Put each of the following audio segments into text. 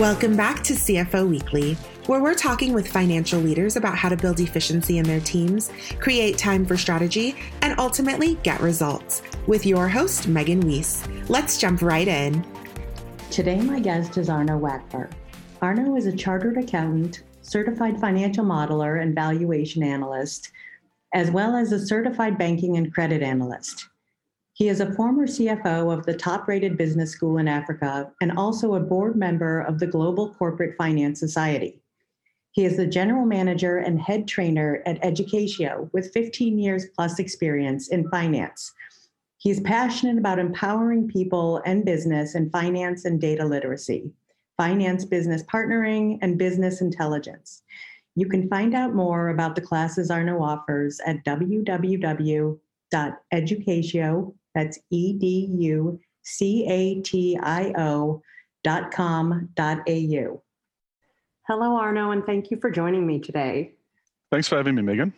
Welcome back to CFO Weekly, where we're talking with financial leaders about how to build efficiency in their teams, create time for strategy, and ultimately get results. With your host, Megan Weiss. Let's jump right in. Today, my guest is Arno Wackler. Arno is a chartered accountant, certified financial modeler, and valuation analyst, as well as a certified banking and credit analyst. He is a former CFO of the top rated business school in Africa and also a board member of the Global Corporate Finance Society. He is the general manager and head trainer at Educatio with 15 years plus experience in finance. He's passionate about empowering people and business in finance and data literacy, finance business partnering, and business intelligence. You can find out more about the classes Arno offers at www.educatio.com that's E D U C A T I O dot com dot au. Hello, Arno, and thank you for joining me today. Thanks for having me, Megan.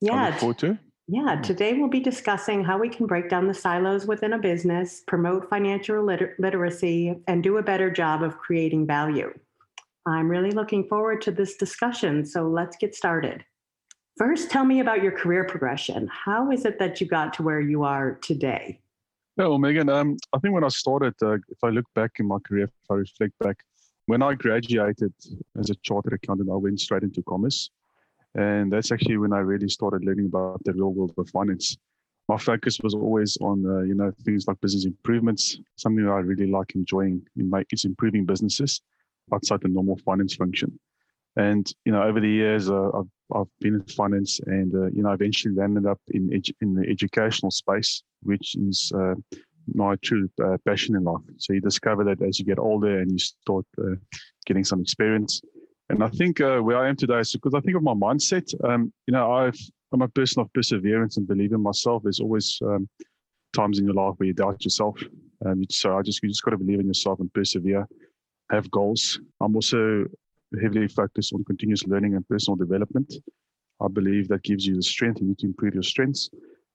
Yeah. I look forward to Yeah, mm. today we'll be discussing how we can break down the silos within a business, promote financial liter- literacy, and do a better job of creating value. I'm really looking forward to this discussion, so let's get started. First, tell me about your career progression. How is it that you got to where you are today? Yeah, well, Megan, um, I think when I started, uh, if I look back in my career, if I reflect back, when I graduated as a chartered accountant, I went straight into commerce. And that's actually when I really started learning about the real world of finance. My focus was always on, uh, you know, things like business improvements. Something that I really like enjoying in my, is improving businesses outside the normal finance function. And you know, over the years, uh, I've, I've been in finance, and uh, you know, eventually landed up in edu- in the educational space, which is uh, my true uh, passion in life. So you discover that as you get older and you start uh, getting some experience. And I think uh, where I am today is because I think of my mindset. Um, you know, I've, I'm a person of perseverance and believe in myself. There's always um, times in your life where you doubt yourself. Um, so I just you just got to believe in yourself and persevere. Have goals. I'm also heavily focused on continuous learning and personal development. I believe that gives you the strength. You need to improve your strengths,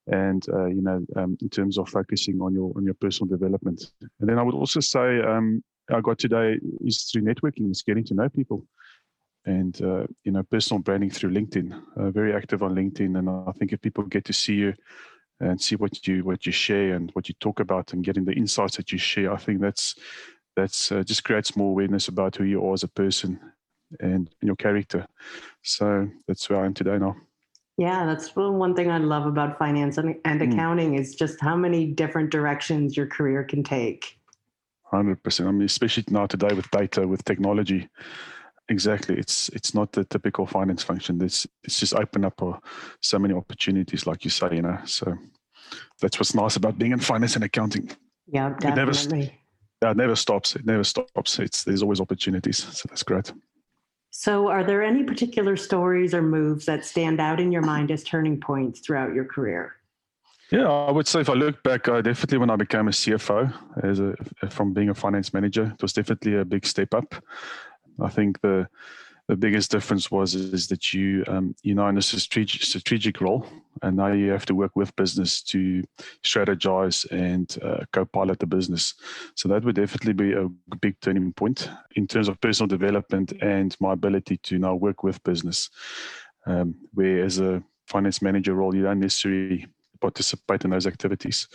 and uh, you know, um, in terms of focusing on your on your personal development. And then I would also say, um, I got today is through networking, is getting to know people, and uh, you know, personal branding through LinkedIn. Uh, very active on LinkedIn, and I think if people get to see you and see what you what you share and what you talk about and getting the insights that you share, I think that's that's uh, just creates more awareness about who you are as a person and your character. So that's where I am today now. Yeah, that's one thing I love about finance and, and hmm. accounting mm. is just how many different directions your career can take. Hundred percent. I mean, especially now today with data, with technology. Exactly. It's it's not the typical finance function. It's it's just open up uh, so many opportunities, like you say. You know, so that's what's nice about being in finance and accounting. Yeah, definitely. It never, it never stops. It never stops. It's there's always opportunities. So that's great. So, are there any particular stories or moves that stand out in your mind as turning points throughout your career? Yeah, I would say if I look back, uh, definitely when I became a CFO, as a, from being a finance manager, it was definitely a big step up. I think the the biggest difference was is that you um, you know in a strategic strategic role, and now you have to work with business to strategize and uh, co-pilot the business. So that would definitely be a big turning point in terms of personal development and my ability to now work with business. Um, where as a finance manager role, you don't necessarily participate in those activities.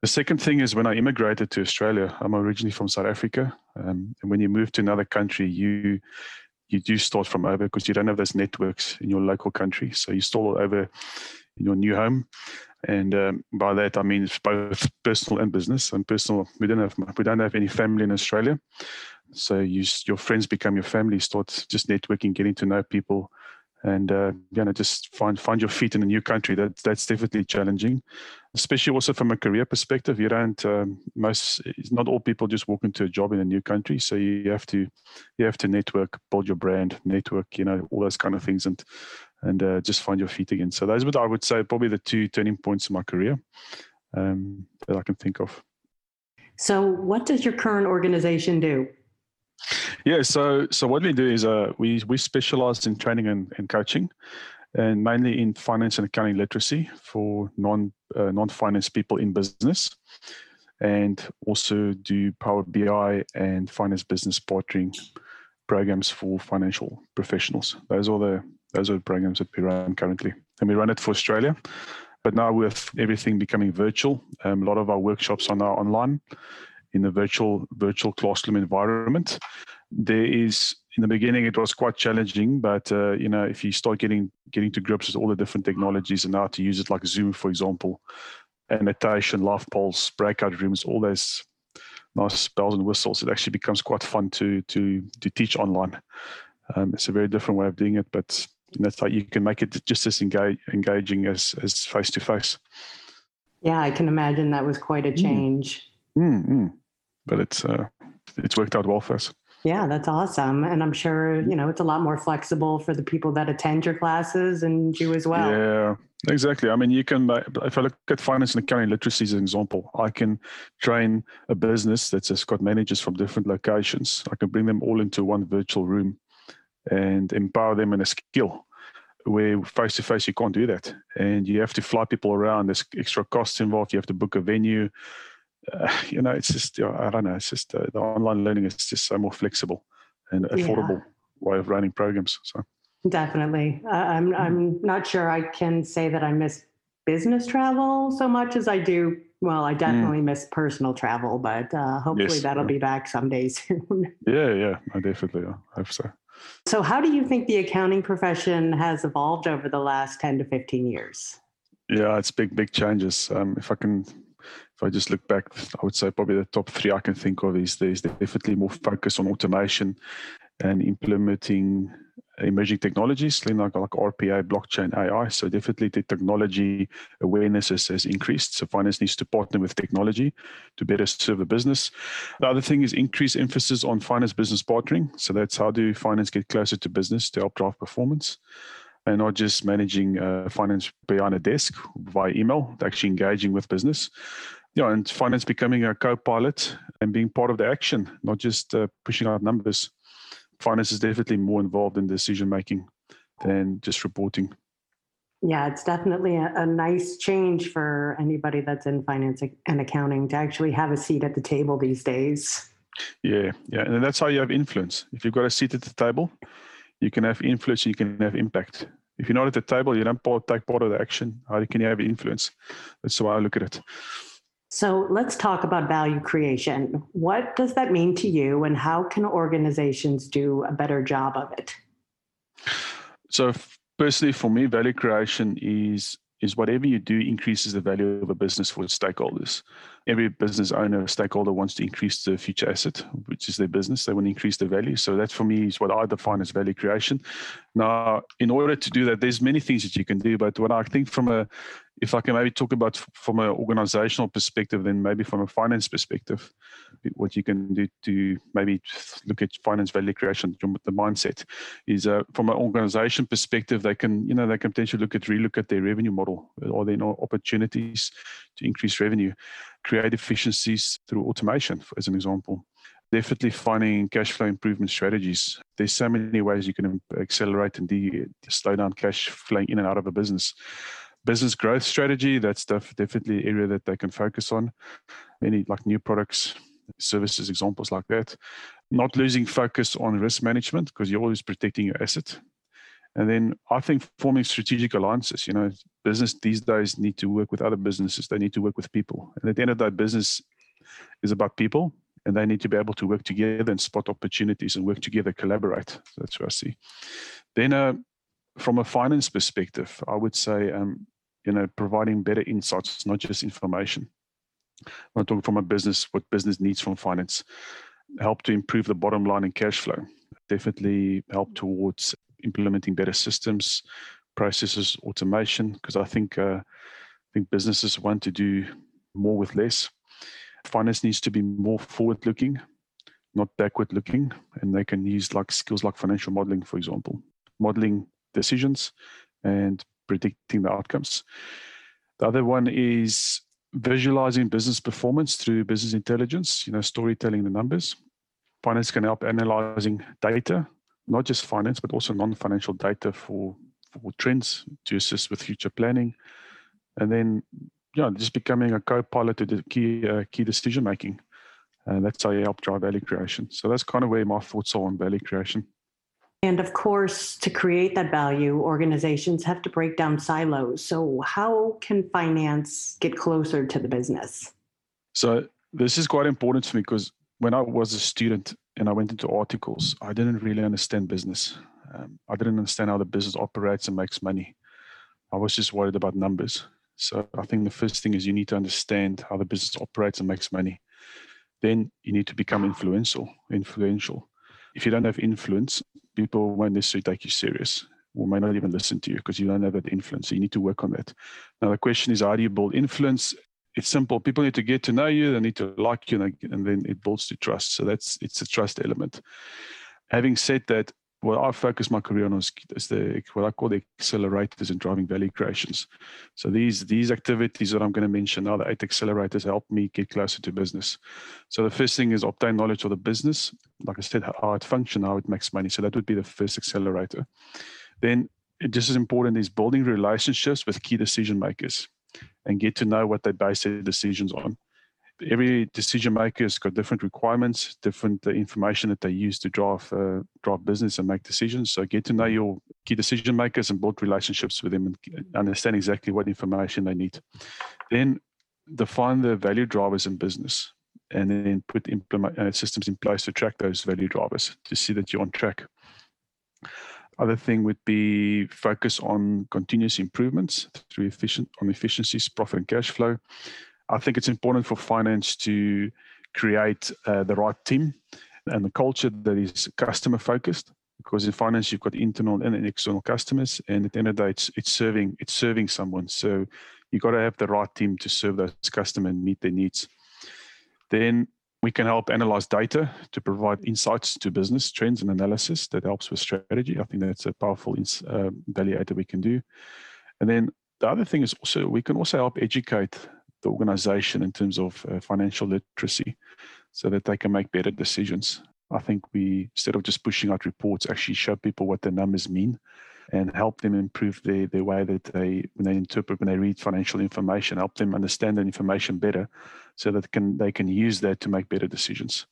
The second thing is when I immigrated to Australia, I'm originally from South Africa. Um, and when you move to another country, you you do start from over because you don't have those networks in your local country. So you start over in your new home. And um, by that I mean both personal and business. And personal, we don't have we don't have any family in Australia, so you, your friends become your family. Start just networking, getting to know people, and uh, you know just find find your feet in a new country. That that's definitely challenging especially also from a career perspective. You don't um, most not all people just walk into a job in a new country. So you have to you have to network build your brand network you know all those kind of things and and uh, just find your feet again. So those what i would say probably the two turning points in my career um, that i can think of. So what does your current organization do yeah, so so what we do is uh, we we specialize in training and, and coaching, and mainly in finance and accounting literacy for non uh, non finance people in business, and also do Power BI and finance business partnering programs for financial professionals. Those are the those are the programs that we run currently, and we run it for Australia. But now with everything becoming virtual, um, a lot of our workshops are now online in a virtual virtual classroom environment. There is in the beginning it was quite challenging, but uh, you know if you start getting getting to grips with all the different technologies and how to use it, like Zoom, for example, annotation, live polls, breakout rooms, all those nice bells and whistles, it actually becomes quite fun to to to teach online. Um, it's a very different way of doing it, but that's how you can make it just as engage, engaging as as face to face. Yeah, I can imagine that was quite a mm. change. Mm. Mm, but it's uh, it's worked out well for us. Yeah, that's awesome. And I'm sure, you know, it's a lot more flexible for the people that attend your classes and you as well. Yeah, exactly. I mean, you can, if I look at finance and accounting literacy as an example, I can train a business that's just got managers from different locations. I can bring them all into one virtual room and empower them in a skill where face to face you can't do that. And you have to fly people around. There's extra costs involved. You have to book a venue uh, you know, it's just I don't know. It's just uh, the online learning is just so more flexible and affordable yeah. way of running programs. So definitely, uh, I'm mm. I'm not sure I can say that I miss business travel so much as I do. Well, I mm. definitely mm. miss personal travel, but uh, hopefully yes, that'll yeah. be back someday soon. yeah, yeah, I definitely I hope so. So, how do you think the accounting profession has evolved over the last ten to fifteen years? Yeah, it's big, big changes. Um, if I can if I just look back, I would say probably the top three I can think of is there's definitely more focus on automation and implementing emerging technologies like, like RPA, blockchain, AI. So definitely the technology awareness has, has, increased. So finance needs to partner with technology to better serve the business. The other thing is increased emphasis on finance business partnering. So that's how do finance get closer to business to help drive performance and not just managing uh, finance behind a desk via email, actually engaging with business yeah, and finance becoming a co-pilot and being part of the action, not just uh, pushing out numbers. Finance is definitely more involved in decision making than just reporting. Yeah, it's definitely a, a, nice change for anybody that's in finance and accounting to actually have a seat at the table these days. Yeah, yeah, and that's how you have influence. If you've got a seat at the table, you can have influence, you can have impact. If you're not at the table, you don't take part of the action. Uh, how can you have influence? That's why I look at it. So let's talk about value creation. What does that mean to you, and how can organizations do a better job of it? So, personally, for me, value creation is is whatever you do increases the value of a business for its stakeholders. Every business owner stakeholder wants to increase the future asset, which is their business. They want to increase the value. So that for me is what I define as value creation. Now, in order to do that, there's many things that you can do, but what I think from a if I can maybe talk about from an organizational perspective, then maybe from a finance perspective, what you can do to maybe look at finance value creation, the mindset is uh, from an organization perspective, they can, you know, they can potentially look at, relook at their revenue model. Are there no opportunities to increase revenue, create efficiencies through automation, as an example? Definitely finding cash flow improvement strategies. There's so many ways you can accelerate and de- slow down cash flowing in and out of a business business growth strategy that's def- definitely an area that they can focus on any like new products services examples like that. Not losing focus on risk management because you're always protecting your asset. And then i think forming strategic alliances you know business these days need to work with other businesses. They need to work with people. And at the end of that business is about people and they need to be able to work together and spot opportunities and work together collaborate. That's what i see. Then uh, from a finance perspective i would say um, you know, providing better insights, not just information. I'm talking from a business, what business needs from finance, help to improve the bottom line and cash flow. Definitely help towards implementing better systems, processes, automation. Because I think uh, I think businesses want to do more with less. Finance needs to be more forward-looking, not backward-looking, and they can use like skills like financial modeling, for example, modeling decisions and predicting the outcomes. The other one is visualizing business performance through business intelligence, you know, storytelling the numbers. Finance can help analyzing data, not just finance, but also non-financial data for, for trends to assist with future planning. And then, yeah, just becoming a co-pilot to the key, uh, key decision making. And that's how you help drive value creation. So that's kind of where my thoughts are on value creation. And of course, to create that value, organizations have to break down silos. So, how can finance get closer to the business? So, this is quite important to me because when I was a student and I went into articles, I didn't really understand business. Um, I didn't understand how the business operates and makes money. I was just worried about numbers. So I think the first thing is you need to understand how the business operates and makes money. Then you need to become influential. Influential. If you don't have influence, people won't necessarily take you serious or may not even listen to you because you don't have that influence. So you need to work on that. Now the question is, how do you build influence? It's simple. People need to get to know you. They need to like you, and then it builds to trust. So that's it's a trust element. Having said that, what I focus my career on is, is, the what I call the accelerators and driving value creations. So these these activities that I'm going to mention now, the eight accelerators, help me get closer to business. So the first thing is obtain knowledge of the business, like I said, how it functions, how it makes money. So that would be the first accelerator. Then just as important is building relationships with key decision makers and get to know what they base their decisions on every decision maker has got different requirements, different uh, information that they use to drive uh, drive business and make decisions. So get to know your key decision makers and build relationships with them and understand exactly what information they need. Then define the value drivers in business, and then put implement uh, systems in place to track those value drivers to see that you're on track. Other thing would be focus on continuous improvements through efficient on efficiencies, profit and cash flow I think it's important for finance to create uh, the right team and the culture that is customer focused because in finance you've got internal and external customers and at the end of the day it's, it's serving it's serving someone. So you've got to have the right team to serve those customers and meet their needs. Then we can help analyze data to provide insights to business trends and analysis that helps with strategy. I think that's a powerful uh, value add that we can do. And then the other thing is also we can also help educate the organization in terms of uh, financial literacy so that they can make better decisions. I think we, instead of just pushing out reports, actually show people what the numbers mean and help them improve the, their way that they, when they interpret, when they read financial information, help them understand the information better so that can, they can use that to make better decisions.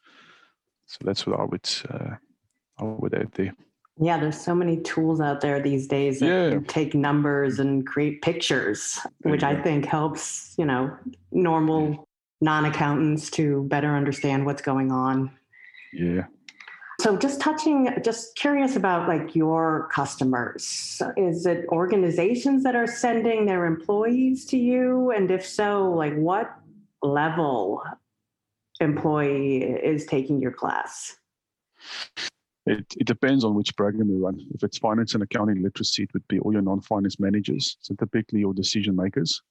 So that's what I would, uh, I would add there. Yeah, there's so many tools out there these days that yeah. take numbers and create pictures, which I think helps, you know, normal non-accountants to better understand what's going on. Yeah. So just touching just curious about like your customers. Is it organizations that are sending their employees to you and if so, like what level employee is taking your class? It, it depends on which program you run. If it's finance and accounting literacy, it would be all your non-finance managers. So typically your decision makers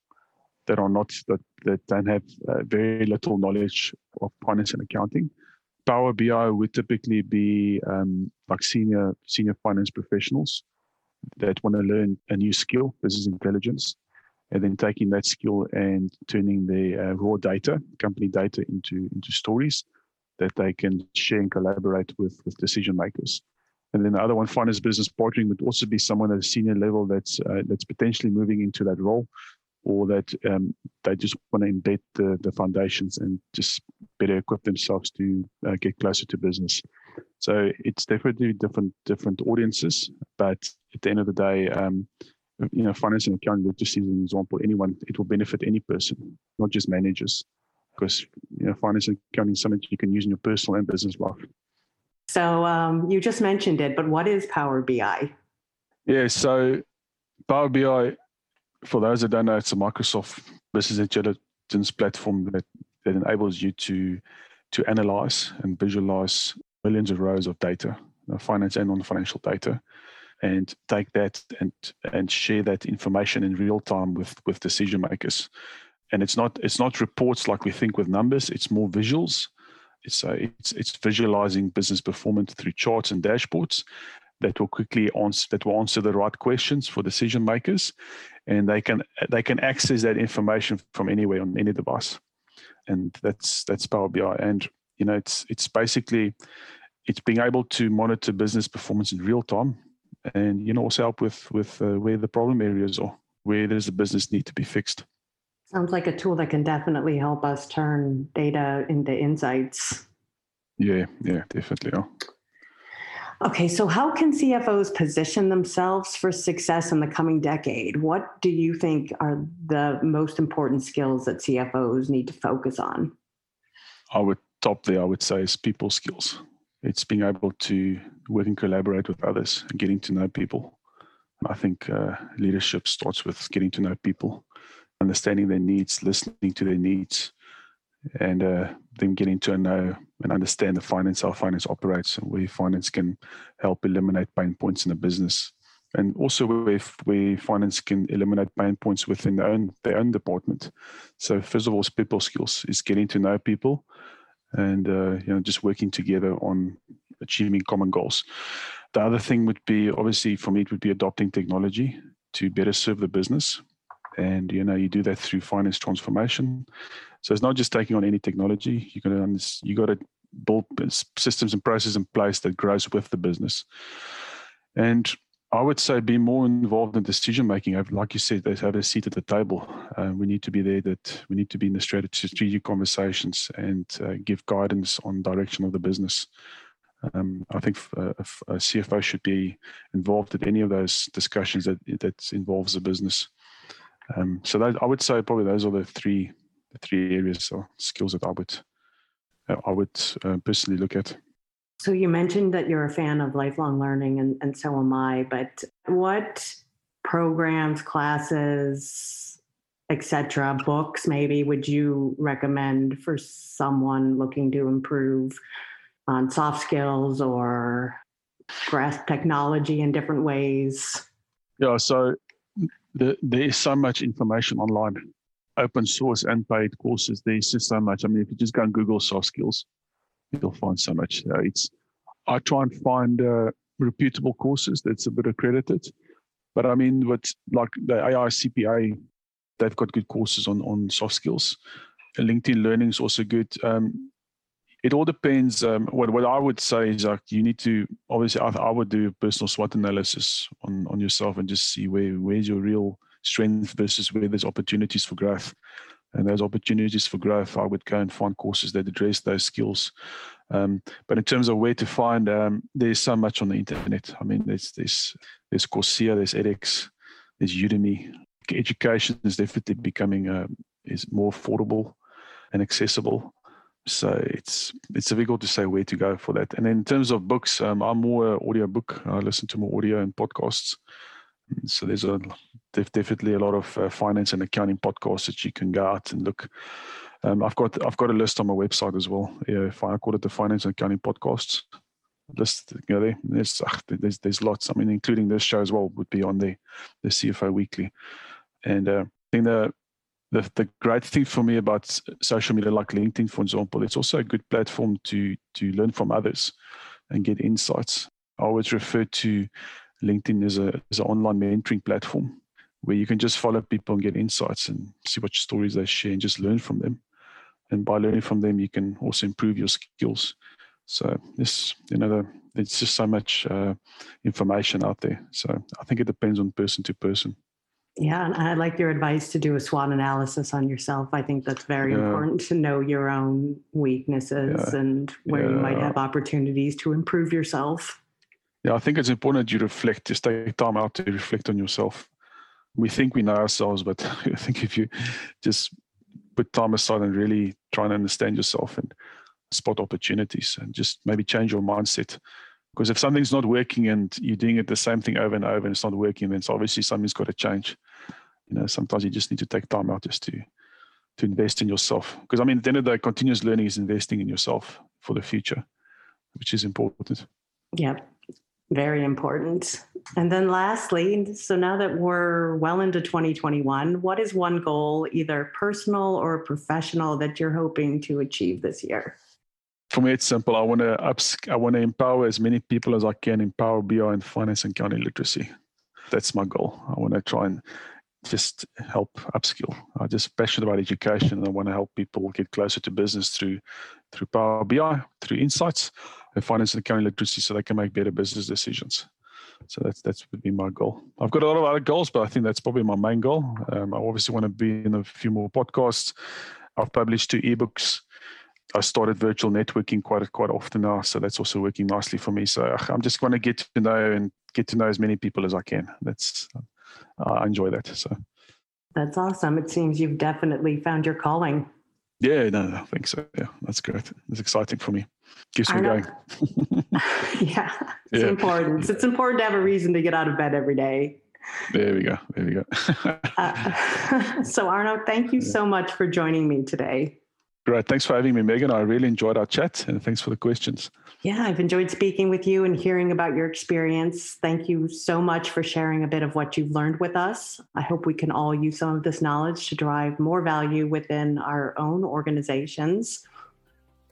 that are not that, that don't have uh, very little knowledge of finance and accounting. Power BI would typically be um, like senior senior finance professionals that want to learn a new skill, business intelligence, and then taking that skill and turning the uh, raw data, company data, into into stories that they can share and collaborate with with decision makers. And then the other one, finance business partnering, would also be someone at a senior level that's uh, that's potentially moving into that role, or that um, they just want to embed the, the foundations and just better equip themselves to uh, get closer to business. So it's definitely different different audiences, but at the end of the day, um, you know, finance and accounting, just as an example, anyone it will benefit any person, not just managers because you know finance and accounting is something you can use in your personal and business life. So um, you just mentioned it, but what is Power BI? Yeah, so Power BI, for those that don't know, it's a Microsoft business intelligence platform that, that enables you to to analyze and visualize millions of rows of data, finance and non-financial data, and take that and and share that information in real time with with decision makers and it's not it's not reports like we think with numbers it's more visuals. It's uh, it's it's visualizing business performance through charts and dashboards that will quickly answer that will answer the right questions for decision makers and they can they can access that information from anywhere on any device. And that's that's power bi and you know it's it's basically it's being able to monitor business performance in real time and you know also help with with uh, where the problem areas are where does the business need to be fixed Sounds like a tool that can definitely help us turn data into insights. Yeah, yeah, definitely. Yeah. Okay, so how can CFOs position themselves for success in the coming decade? What do you think are the most important skills that CFOs need to focus on? I would top there, I would say, is people skills. It's being able to work and collaborate with others and getting to know people. I think uh, leadership starts with getting to know people, understanding their needs, listening to their needs, and uh, then getting to know and understand the finance, how finance operates, and where finance can help eliminate pain points in the business. And also where, where finance can eliminate pain points within their own their own department. So first of all, people skills is getting to know people, and uh, you know just working together on achieving common goals. The other thing would be obviously for me it would be adopting technology to better serve the business, and you know you do that through finance transformation. So it's not just taking on any technology. You got to you got to build systems and processes in place that grows with the business. And I would say be more involved in decision making. Like you said, they have a seat at the table. Uh, we need to be there. That we need to be in the strategic conversations and uh, give guidance on direction of the business. Um, I think uh, a CFO should be involved in any of those discussions that that involves the business. Um, so that, I would say probably those are the three the three areas or skills that I would uh, I would uh, personally look at. So you mentioned that you're a fan of lifelong learning, and, and so am I. But what programs, classes, etc., books maybe would you recommend for someone looking to improve on soft skills or grasp technology in different ways? Yeah, so the, there is so much information online open source and paid courses. There's just so much. I mean, if you just go and Google soft skills, you'll find so much. Uh, it's I try and find uh, reputable courses that's a bit accredited. But I mean, what like the AICPA, they've got good courses on on soft skills. LinkedIn Learning is also good. Um, it all depends. Um, what what I would say is like you need to obviously I, I would do a personal SWOT analysis on on yourself and just see where where's your real strength versus where there's opportunities for growth. And those opportunities for growth, I would go and find courses that address those skills. Um, but in terms of where to find, um, there's so much on the internet. I mean, there's there's there's Coursera, there's edX, there's Udemy. Education is definitely becoming uh, is more affordable and accessible. So it's it's difficult to say where to go for that. And in terms of books, um, I'm more audio book. I listen to more audio and podcasts. So there's a definitely a lot of uh, finance and accounting podcasts that you can go out and look. Um, I've got I've got a list on my website as well. Yeah, I call it the finance and accounting podcasts list. You know, there, there's there's there's lots. I mean, including this show as well would be on the the CFO Weekly. And uh, I think the the, the great thing for me about social media like LinkedIn, for example, it's also a good platform to to learn from others and get insights. I always refer to LinkedIn as a is an online mentoring platform where you can just follow people and get insights and see what stories they share and just learn from them. And by learning from them, you can also improve your skills. So this, you know, the, there's just so much uh, information out there. So I think it depends on person to person. Yeah, and I like your advice to do a SWOT analysis on yourself. I think that's very yeah. important to know your own weaknesses yeah. and where yeah. you might have opportunities to improve yourself. Yeah, I think it's important that you reflect, just take time out to reflect on yourself. We think we know ourselves, but I think if you just put time aside and really try and understand yourself and spot opportunities and just maybe change your mindset. Because if something's not working and you're doing it the same thing over and over and it's not working, then it's obviously something's got to change. You know, sometimes you just need to take time out just to to invest in yourself. Because I mean, at the end of the day, continuous learning is investing in yourself for the future, which is important. Yeah, very important. And then lastly, so now that we're well into 2021, what is one goal, either personal or professional, that you're hoping to achieve this year? For me, it's simple. I want to ups- I want to empower as many people as I can in Power BI and finance and accounting literacy. That's my goal. I want to try and just help upskill. I'm just passionate about education and I want to help people get closer to business through through Power BI, through insights, and finance and accounting literacy so they can make better business decisions. So that's that's would be my goal. I've got a lot of other goals, but I think that's probably my main goal. Um, I obviously want to be in a few more podcasts. I've published two ebooks. I started virtual networking quite quite often now, so that's also working nicely for me. So I'm just going to get to know and get to know as many people as I can. That's I enjoy that. So that's awesome. It seems you've definitely found your calling. Yeah, no, no, I think so. Yeah, that's great. It's exciting for me. Keeps me going. yeah, it's yeah. important. It's important to have a reason to get out of bed every day. There we go. There we go. uh, so, Arno, thank you so much for joining me today. Great. Thanks for having me, Megan. I really enjoyed our chat and thanks for the questions. Yeah, I've enjoyed speaking with you and hearing about your experience. Thank you so much for sharing a bit of what you've learned with us. I hope we can all use some of this knowledge to drive more value within our own organizations.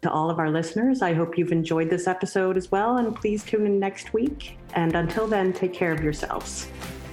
To all of our listeners, I hope you've enjoyed this episode as well. And please tune in next week. And until then, take care of yourselves.